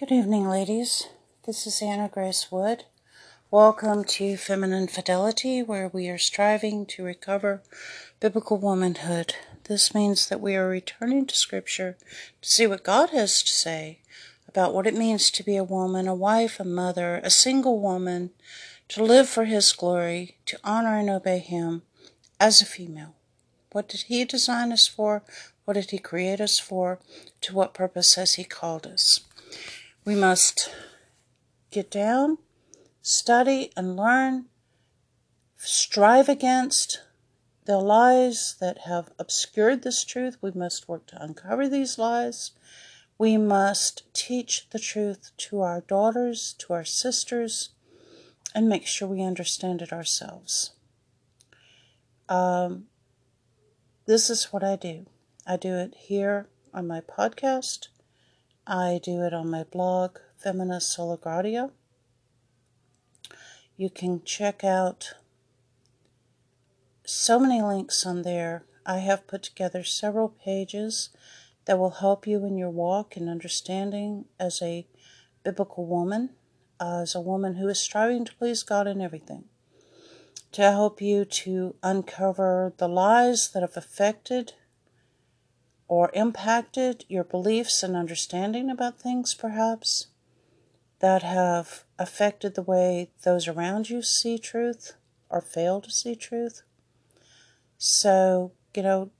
Good evening, ladies. This is Anna Grace Wood. Welcome to Feminine Fidelity, where we are striving to recover biblical womanhood. This means that we are returning to Scripture to see what God has to say about what it means to be a woman, a wife, a mother, a single woman, to live for His glory, to honor and obey Him as a female. What did He design us for? What did He create us for? To what purpose has He called us? We must get down, study, and learn, strive against the lies that have obscured this truth. We must work to uncover these lies. We must teach the truth to our daughters, to our sisters, and make sure we understand it ourselves. Um, this is what I do. I do it here on my podcast. I do it on my blog, Sola Gratia. You can check out so many links on there. I have put together several pages that will help you in your walk and understanding as a biblical woman, uh, as a woman who is striving to please God in everything, to help you to uncover the lies that have affected or impacted your beliefs and understanding about things, perhaps, that have affected the way those around you see truth or fail to see truth. So, you know,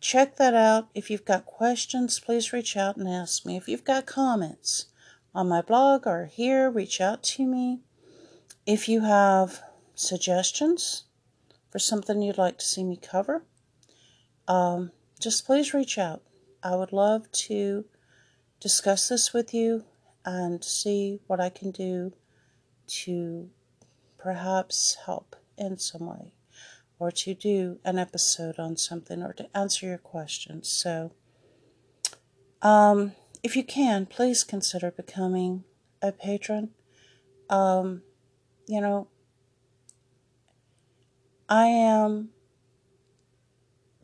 check that out. If you've got questions, please reach out and ask me. If you've got comments on my blog or here, reach out to me. If you have suggestions for something you'd like to see me cover, um, just please reach out. I would love to discuss this with you and see what I can do to perhaps help in some way or to do an episode on something or to answer your questions. So, um, if you can, please consider becoming a patron. Um, you know, I am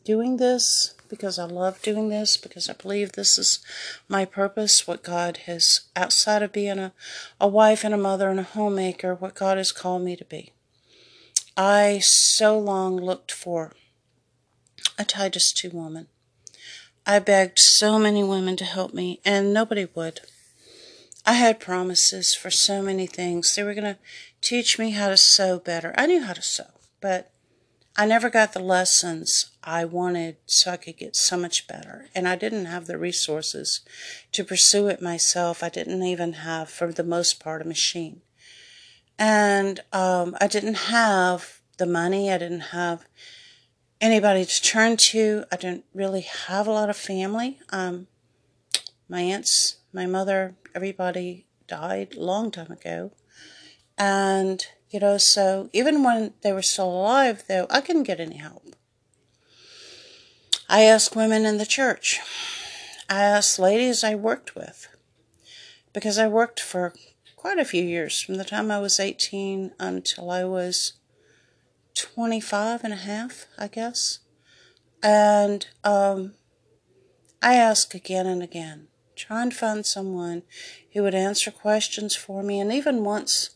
doing this because I love doing this, because I believe this is my purpose, what God has, outside of being a, a wife and a mother and a homemaker, what God has called me to be. I so long looked for a Titus 2 woman. I begged so many women to help me, and nobody would. I had promises for so many things. They were going to teach me how to sew better. I knew how to sew, but I never got the lessons I wanted so I could get so much better. And I didn't have the resources to pursue it myself. I didn't even have, for the most part, a machine. And um, I didn't have the money. I didn't have anybody to turn to. I didn't really have a lot of family. Um, my aunts, my mother, everybody died a long time ago. And you know, so even when they were still alive, though, I couldn't get any help. I asked women in the church. I asked ladies I worked with. Because I worked for quite a few years, from the time I was 18 until I was 25 and a half, I guess. And um, I asked again and again, trying to find someone who would answer questions for me. And even once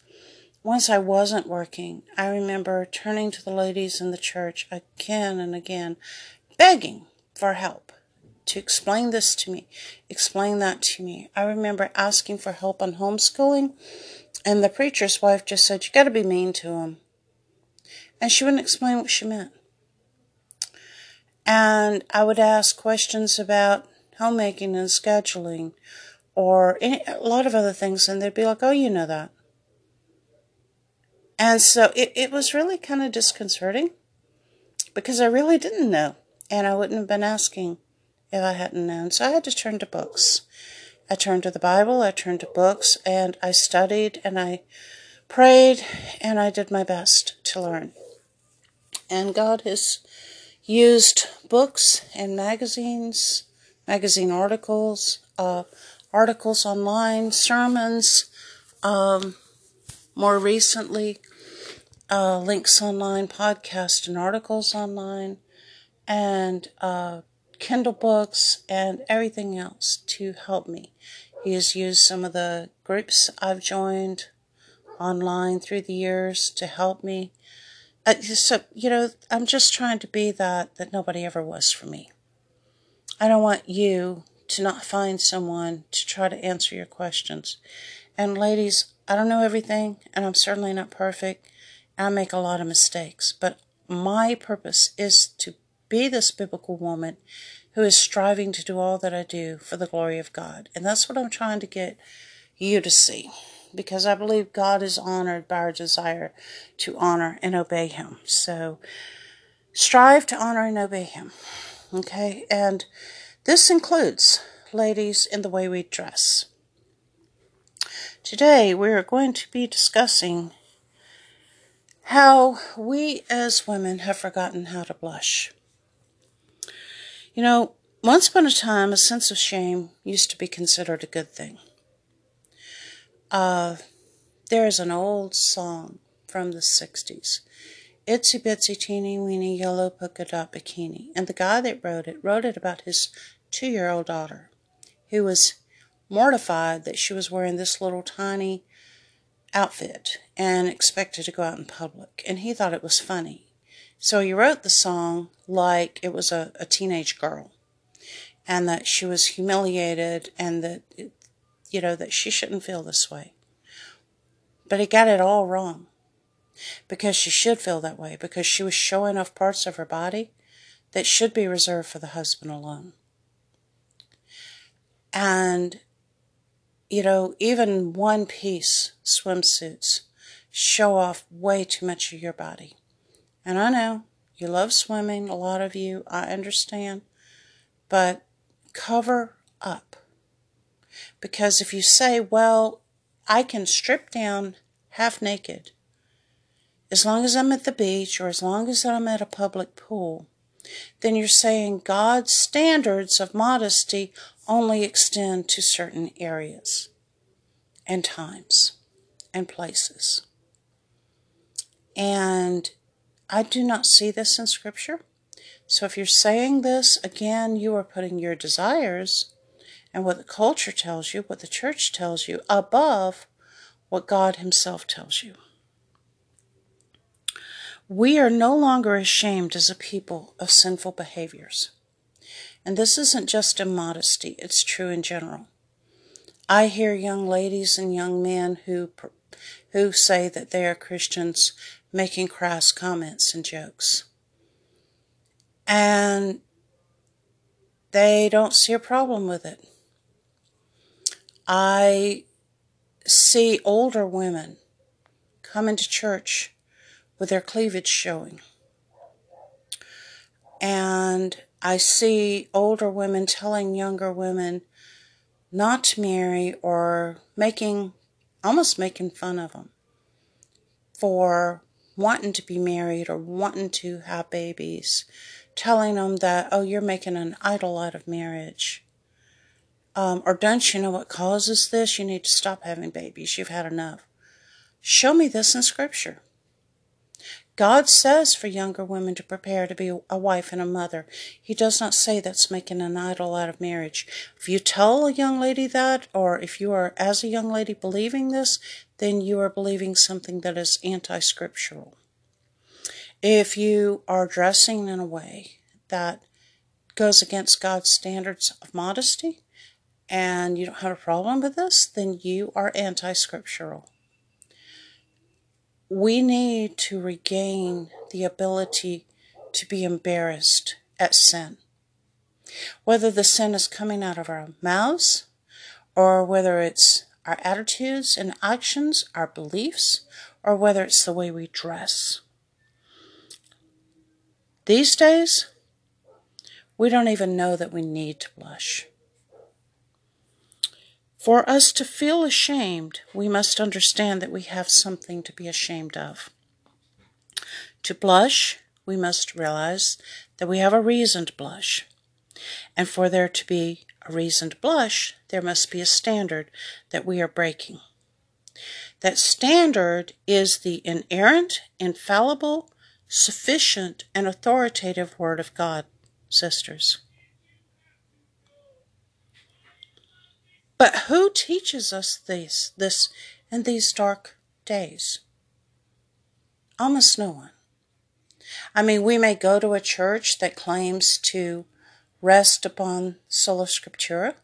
once I wasn't working, I remember turning to the ladies in the church again and again, begging for help to explain this to me, explain that to me. I remember asking for help on homeschooling, and the preacher's wife just said, You gotta be mean to him. And she wouldn't explain what she meant. And I would ask questions about homemaking and scheduling or any, a lot of other things, and they'd be like, Oh, you know that. And so it, it was really kind of disconcerting because I really didn't know. And I wouldn't have been asking if I hadn't known. So I had to turn to books. I turned to the Bible, I turned to books, and I studied and I prayed and I did my best to learn. And God has used books and magazines, magazine articles, uh, articles online, sermons, um, more recently, uh, links online, podcasts, and articles online, and uh, Kindle books and everything else to help me. He has used some of the groups I've joined online through the years to help me. Uh, so, you know, I'm just trying to be that that nobody ever was for me. I don't want you to not find someone to try to answer your questions. And ladies, I don't know everything, and I'm certainly not perfect, I make a lot of mistakes, but my purpose is to be this biblical woman who is striving to do all that I do for the glory of God. And that's what I'm trying to get you to see. Because I believe God is honored by our desire to honor and obey Him. So strive to honor and obey Him. Okay? And this includes, ladies, in the way we dress. Today we are going to be discussing how we as women have forgotten how to blush. You know, once upon a time, a sense of shame used to be considered a good thing. Uh, there is an old song from the 60s. Itsy bitsy teeny weeny yellow polka dot bikini. And the guy that wrote it wrote it about his two year old daughter, who was mortified that she was wearing this little tiny outfit and expected to go out in public. And he thought it was funny. So he wrote the song like it was a, a teenage girl and that she was humiliated and that, you know, that she shouldn't feel this way. But he got it all wrong because she should feel that way because she was showing off parts of her body that should be reserved for the husband alone. And you know, even one piece swimsuits show off way too much of your body. And I know you love swimming, a lot of you, I understand, but cover up. Because if you say, well, I can strip down half naked, as long as I'm at the beach or as long as I'm at a public pool, then you're saying God's standards of modesty only extend to certain areas and times and places. And I do not see this in Scripture. So if you're saying this, again, you are putting your desires and what the culture tells you, what the church tells you, above what God Himself tells you. We are no longer ashamed as a people of sinful behaviors. And this isn't just immodesty, it's true in general. I hear young ladies and young men who who say that they are Christians making crass comments and jokes. And they don't see a problem with it. I see older women come into church with their cleavage showing. And I see older women telling younger women not to marry or making, almost making fun of them for wanting to be married or wanting to have babies, telling them that, oh, you're making an idol out of marriage. Um, or don't you know what causes this? You need to stop having babies. You've had enough. Show me this in Scripture. God says for younger women to prepare to be a wife and a mother. He does not say that's making an idol out of marriage. If you tell a young lady that, or if you are, as a young lady, believing this, then you are believing something that is anti scriptural. If you are dressing in a way that goes against God's standards of modesty, and you don't have a problem with this, then you are anti scriptural we need to regain the ability to be embarrassed at sin. Whether the sin is coming out of our mouths or whether it's our attitudes and actions, our beliefs, or whether it's the way we dress. These days, we don't even know that we need to blush. For us to feel ashamed, we must understand that we have something to be ashamed of. To blush, we must realize that we have a reason to blush. And for there to be a reason to blush, there must be a standard that we are breaking. That standard is the inerrant, infallible, sufficient, and authoritative Word of God, sisters. But who teaches us this, this in these dark days? Almost no one. I mean, we may go to a church that claims to rest upon sola scriptura,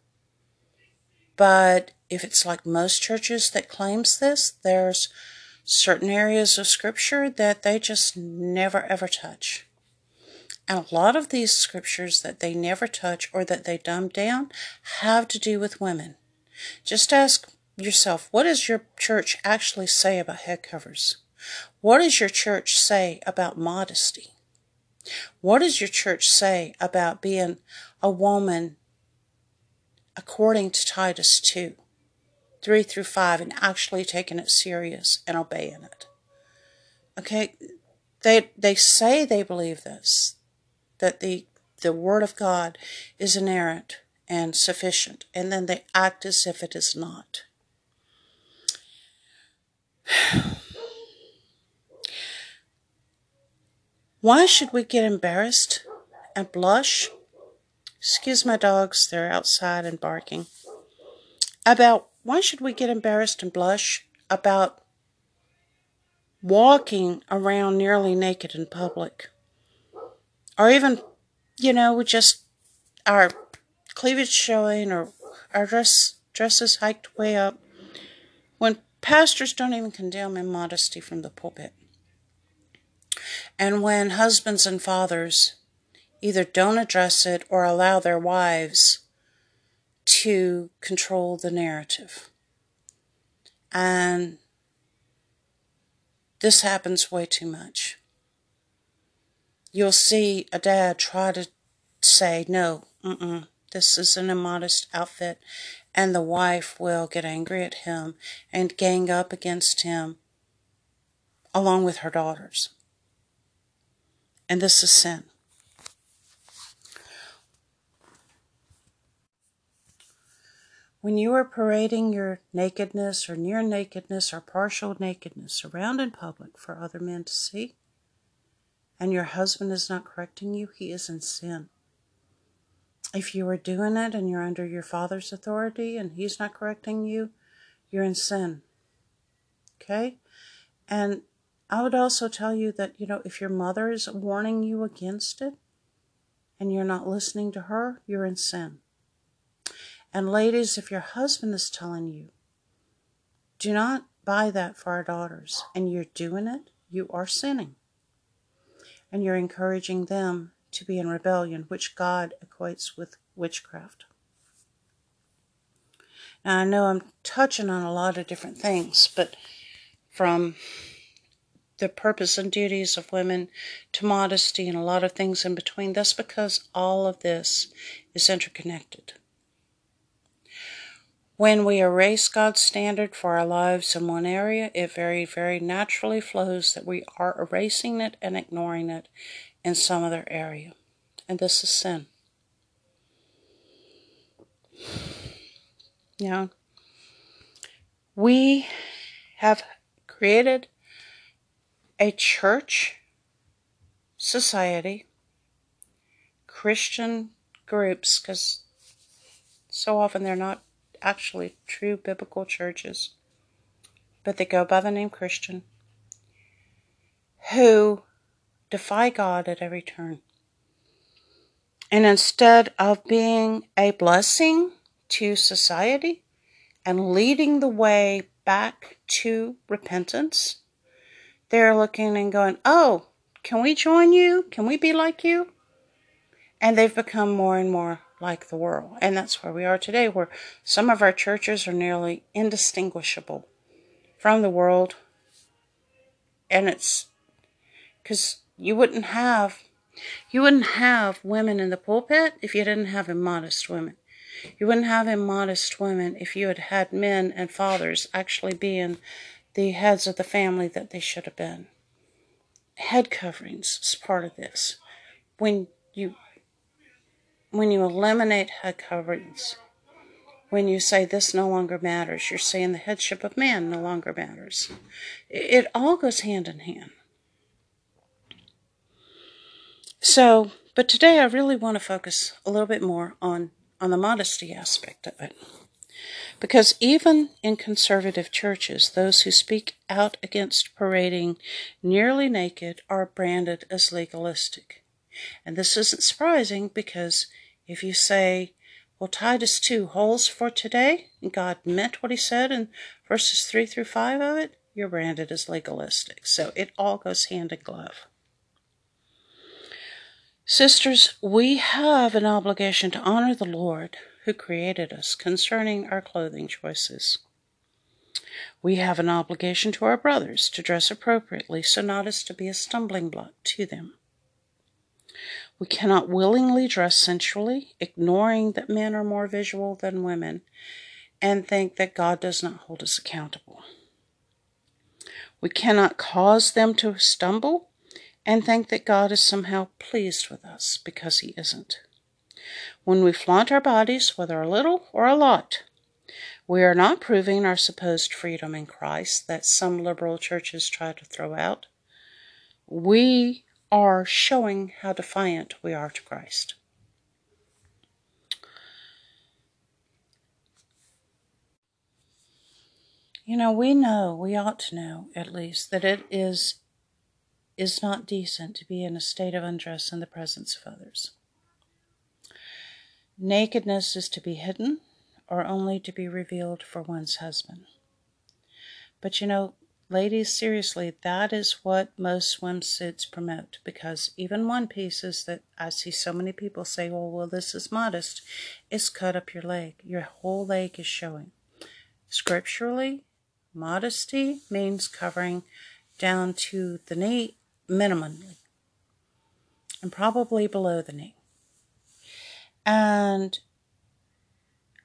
but if it's like most churches that claims this, there's certain areas of scripture that they just never ever touch. And a lot of these scriptures that they never touch or that they dumb down have to do with women. Just ask yourself, what does your church actually say about head covers? What does your church say about modesty? What does your church say about being a woman according to Titus 2, 3 through 5, and actually taking it serious and obeying it? Okay, they, they say they believe this, that the, the Word of God is inerrant and sufficient, and then they act as if it is not. Why should we get embarrassed and blush? Excuse my dogs, they're outside and barking. About why should we get embarrassed and blush about walking around nearly naked in public? Or even, you know, we just our cleavage showing or our dress dresses hiked way up when pastors don't even condemn immodesty from the pulpit. And when husbands and fathers either don't address it or allow their wives to control the narrative. And this happens way too much. You'll see a dad try to say, no, mm-mm, this is an immodest outfit, and the wife will get angry at him and gang up against him along with her daughters and this is sin. When you are parading your nakedness or near nakedness or partial nakedness around in public for other men to see, and your husband is not correcting you, he is in sin. If you are doing it and you're under your father's authority and he's not correcting you, you're in sin. Okay? And I would also tell you that, you know, if your mother is warning you against it and you're not listening to her, you're in sin. And ladies, if your husband is telling you, do not buy that for our daughters, and you're doing it, you are sinning. And you're encouraging them to be in rebellion, which God equates with witchcraft. Now, I know I'm touching on a lot of different things, but from the purpose and duties of women to modesty and a lot of things in between. That's because all of this is interconnected. When we erase God's standard for our lives in one area, it very, very naturally flows that we are erasing it and ignoring it in some other area. And this is sin. Now, we have created a church society, Christian groups, because so often they're not actually true biblical churches, but they go by the name Christian, who defy God at every turn. And instead of being a blessing to society and leading the way back to repentance, they're looking and going, oh, can we join you? Can we be like you? And they've become more and more like the world. And that's where we are today, where some of our churches are nearly indistinguishable from the world. And it's because you wouldn't have you wouldn't have women in the pulpit if you didn't have immodest women. You wouldn't have immodest women if you had had men and fathers actually being the heads of the family that they should have been. Head coverings is part of this. When you when you eliminate head coverings, when you say this no longer matters, you're saying the headship of man no longer matters. It all goes hand in hand. So, but today I really want to focus a little bit more on, on the modesty aspect of it. Because even in conservative churches, those who speak out against parading nearly naked are branded as legalistic. And this isn't surprising because if you say, well, Titus 2 holds for today, and God meant what he said in verses 3 through 5 of it, you're branded as legalistic. So it all goes hand in glove. Sisters, we have an obligation to honor the Lord who created us concerning our clothing choices. We have an obligation to our brothers to dress appropriately so not as to be a stumbling block to them. We cannot willingly dress sensually, ignoring that men are more visual than women, and think that God does not hold us accountable. We cannot cause them to stumble and think that God is somehow pleased with us because He isn't. When we flaunt our bodies, whether a little or a lot, we are not proving our supposed freedom in Christ that some liberal churches try to throw out. We are showing how defiant we are to Christ. You know, we know, we ought to know at least, that it is is not decent to be in a state of undress in the presence of others. Nakedness is to be hidden or only to be revealed for one's husband. But you know, ladies, seriously, that is what most swimsuits promote because even one pieces that I see so many people say, well, well, this is modest, is cut up your leg. Your whole leg is showing. Scripturally, modesty means covering down to the knee minimally and probably below the knee. And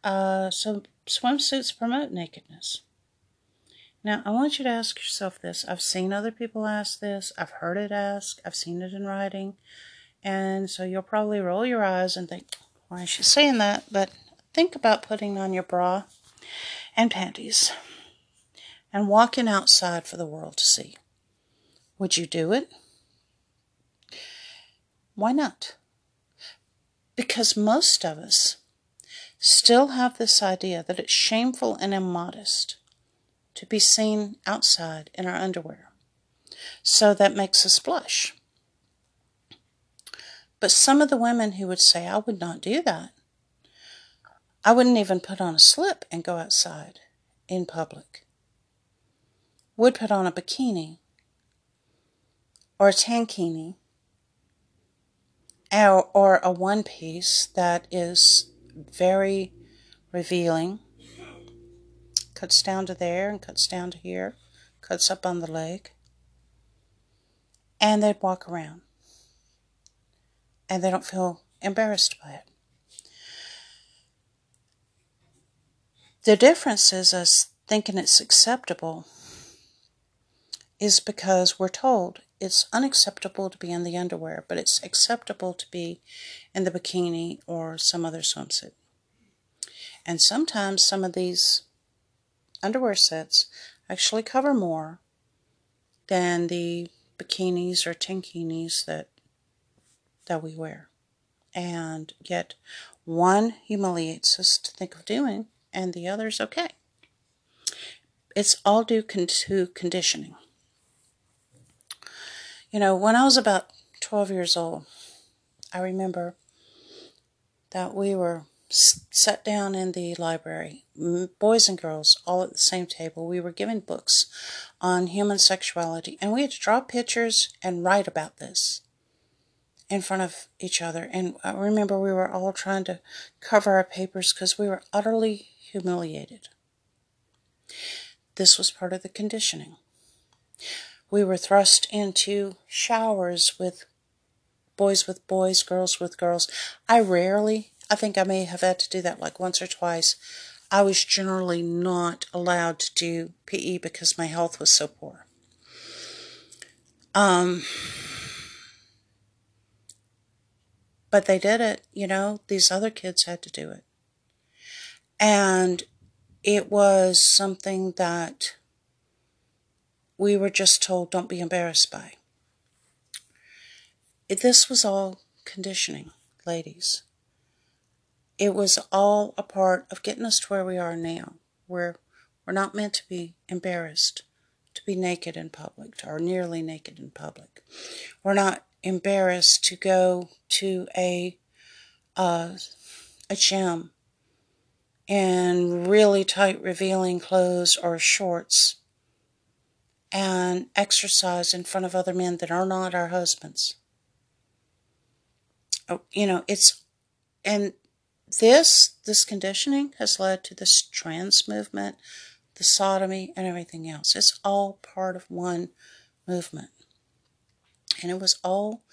uh, so swimsuits promote nakedness. Now, I want you to ask yourself this. I've seen other people ask this, I've heard it asked, I've seen it in writing. And so you'll probably roll your eyes and think, why is she saying that? But think about putting on your bra and panties and walking outside for the world to see. Would you do it? Why not? Because most of us still have this idea that it's shameful and immodest to be seen outside in our underwear. So that makes us blush. But some of the women who would say, I would not do that. I wouldn't even put on a slip and go outside in public. Would put on a bikini or a tankini or, or a one piece that is very revealing. Cuts down to there and cuts down to here, cuts up on the leg. And they'd walk around. And they don't feel embarrassed by it. The difference is us thinking it's acceptable is because we're told it's unacceptable to be in the underwear, but it's acceptable to be in the bikini or some other swimsuit. And sometimes some of these underwear sets actually cover more than the bikinis or tankinis that that we wear. And yet one humiliates us to think of doing and the other's okay. It's all due con- to conditioning. You know, when I was about 12 years old, I remember that we were sat down in the library, boys and girls, all at the same table. We were given books on human sexuality, and we had to draw pictures and write about this in front of each other. And I remember we were all trying to cover our papers because we were utterly humiliated. This was part of the conditioning we were thrust into showers with boys with boys, girls with girls. I rarely, I think I may have had to do that like once or twice. I was generally not allowed to do PE because my health was so poor. Um, but they did it, you know, these other kids had to do it. And it was something that we were just told don't be embarrassed by. This was all conditioning, ladies. It was all a part of getting us to where we are now. We're, we're not meant to be embarrassed, to be naked in public, or nearly naked in public. We're not embarrassed to go to a, uh, a gym in really tight, revealing clothes or shorts and exercise in front of other men that are not our husbands. Oh, you know, it's, and this, this conditioning has led to this trans movement, the sodomy, and everything else. It's all part of one movement. And it was all,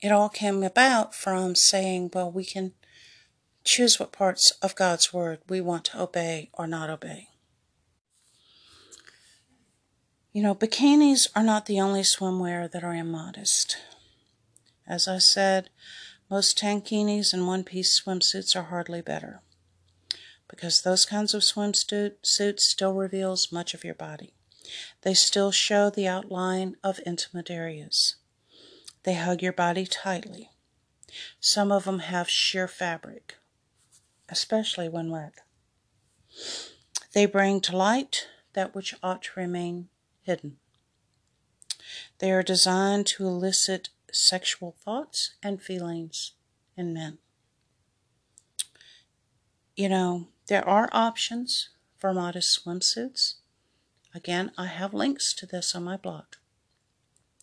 it all came about from saying, well, we can choose what parts of God's Word we want to obey or not obey. You know, bikinis are not the only swimwear that are immodest. As I said, most tankinis and one piece swimsuits are hardly better because those kinds of swimsuits still reveals much of your body. They still show the outline of intimate areas. They hug your body tightly. Some of them have sheer fabric, especially when wet. They bring to light that which ought to remain hidden. They are designed to elicit sexual thoughts and feelings in men. You know, there are options for modest swimsuits. Again, I have links to this on my blog.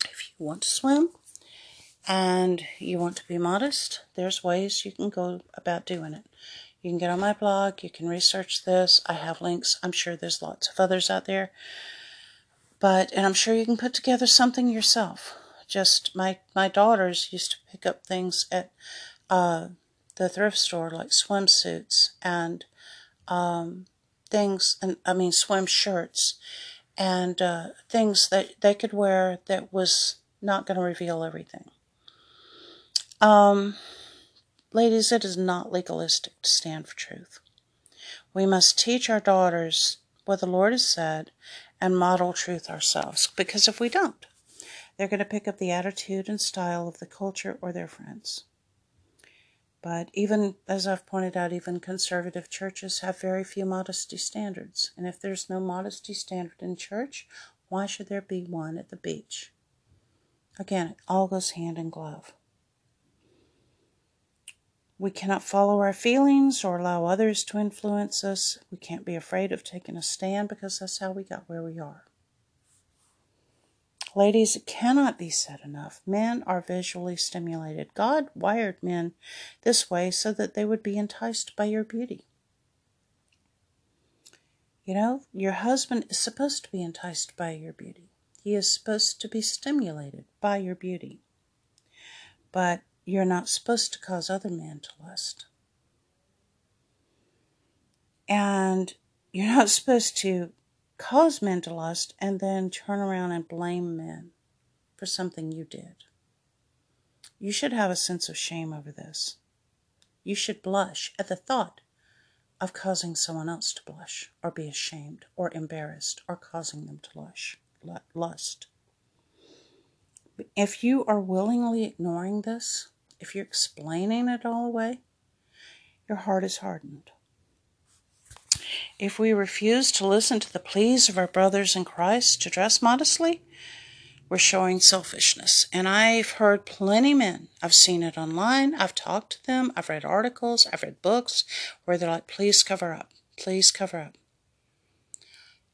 If you want to swim and you want to be modest, there's ways you can go about doing it. You can get on my blog, you can research this. I have links. I'm sure there's lots of others out there. But, and I'm sure you can put together something yourself just my my daughters used to pick up things at uh, the thrift store like swimsuits and um, things and I mean swim shirts and uh, things that they could wear that was not going to reveal everything. Um, ladies, it is not legalistic to stand for truth. We must teach our daughters what the Lord has said and model truth ourselves because if we don't, they're going to pick up the attitude and style of the culture or their friends. But even, as I've pointed out, even conservative churches have very few modesty standards. And if there's no modesty standard in church, why should there be one at the beach? Again, it all goes hand in glove. We cannot follow our feelings or allow others to influence us. We can't be afraid of taking a stand because that's how we got where we are. Ladies, it cannot be said enough. Men are visually stimulated. God wired men this way so that they would be enticed by your beauty. You know, your husband is supposed to be enticed by your beauty. He is supposed to be stimulated by your beauty. But you're not supposed to cause other men to lust. And you're not supposed to cause men to lust and then turn around and blame men for something you did. You should have a sense of shame over this. You should blush at the thought of causing someone else to blush or be ashamed or embarrassed or causing them to blush, lust. If you are willingly ignoring this, if you're explaining it all away, your heart is hardened. If we refuse to listen to the pleas of our brothers in Christ to dress modestly, we're showing selfishness. And I've heard plenty men, I've seen it online, I've talked to them, I've read articles, I've read books where they're like, please cover up, please cover up.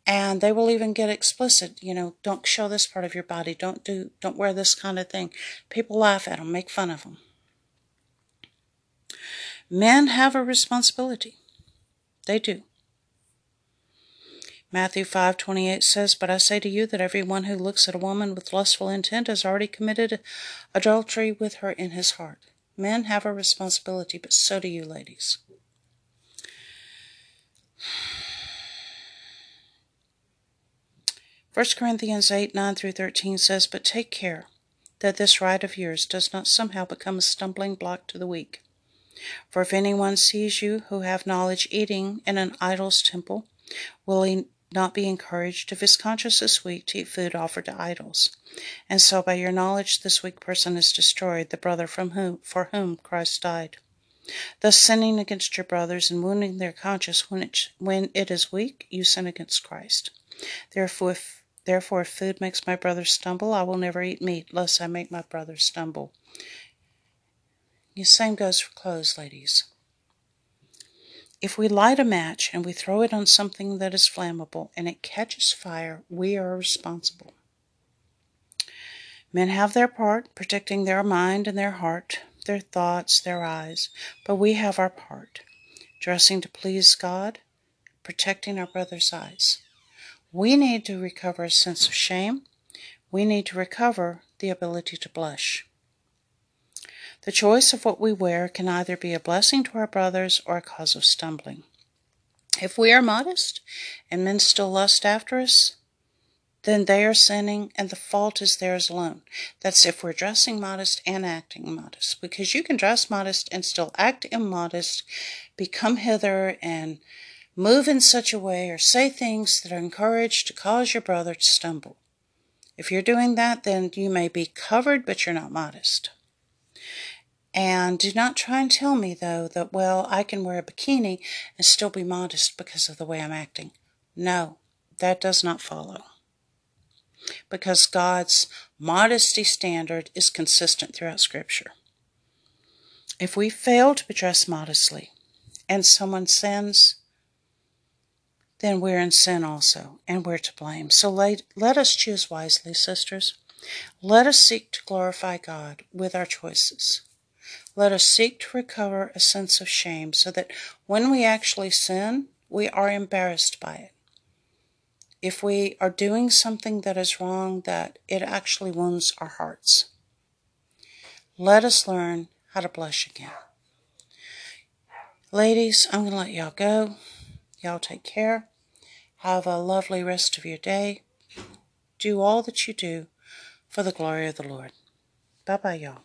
And they will even get explicit, you know, don't show this part of your body, don't do, don't wear this kind of thing. People laugh at them, make fun of them. Men have a responsibility. They do. Matthew 5:28 says, "But I say to you that everyone who looks at a woman with lustful intent has already committed adultery with her in his heart." Men have a responsibility, but so do you, ladies. First Corinthians 8, 9 through 13 says, But take care that this right of yours does not somehow become a stumbling block to the weak. For if anyone sees you who have knowledge eating in an idol's temple, will he not be encouraged if his conscience is weak to eat food offered to idols. And so by your knowledge this weak person is destroyed, the brother from whom for whom Christ died. Thus, sinning against your brothers and wounding their conscience when it, when it is weak, you sin against Christ. Therefore, if, therefore, if food makes my brothers stumble, I will never eat meat, lest I make my brothers stumble. The same goes for clothes, ladies. If we light a match and we throw it on something that is flammable and it catches fire, we are responsible. Men have their part, protecting their mind and their heart their thoughts, their eyes, but we have our part dressing to please God, protecting our brother's eyes. We need to recover a sense of shame. We need to recover the ability to blush. The choice of what we wear can either be a blessing to our brothers or a cause of stumbling. If we are modest and men still lust after us, then they are sinning and the fault is theirs alone. That's if we're dressing modest and acting modest. Because you can dress modest and still act immodest, become hither and move in such a way or say things that are encouraged to cause your brother to stumble. If you're doing that, then you may be covered, but you're not modest. And do not try and tell me, though, that, well, I can wear a bikini and still be modest because of the way I'm acting. No, that does not follow because God's modesty standard is consistent throughout Scripture. If we fail to dress modestly and someone sins, then we're in sin also, and we're to blame. So let, let us choose wisely, sisters. Let us seek to glorify God with our choices. Let us seek to recover a sense of shame so that when we actually sin, we are embarrassed by it if we are doing something that is wrong, that it actually wounds our hearts. Let us learn how to blush again. Ladies, I'm going to let y'all go. Y'all take care. Have a lovely rest of your day. Do all that you do for the glory of the Lord. Bye bye, y'all.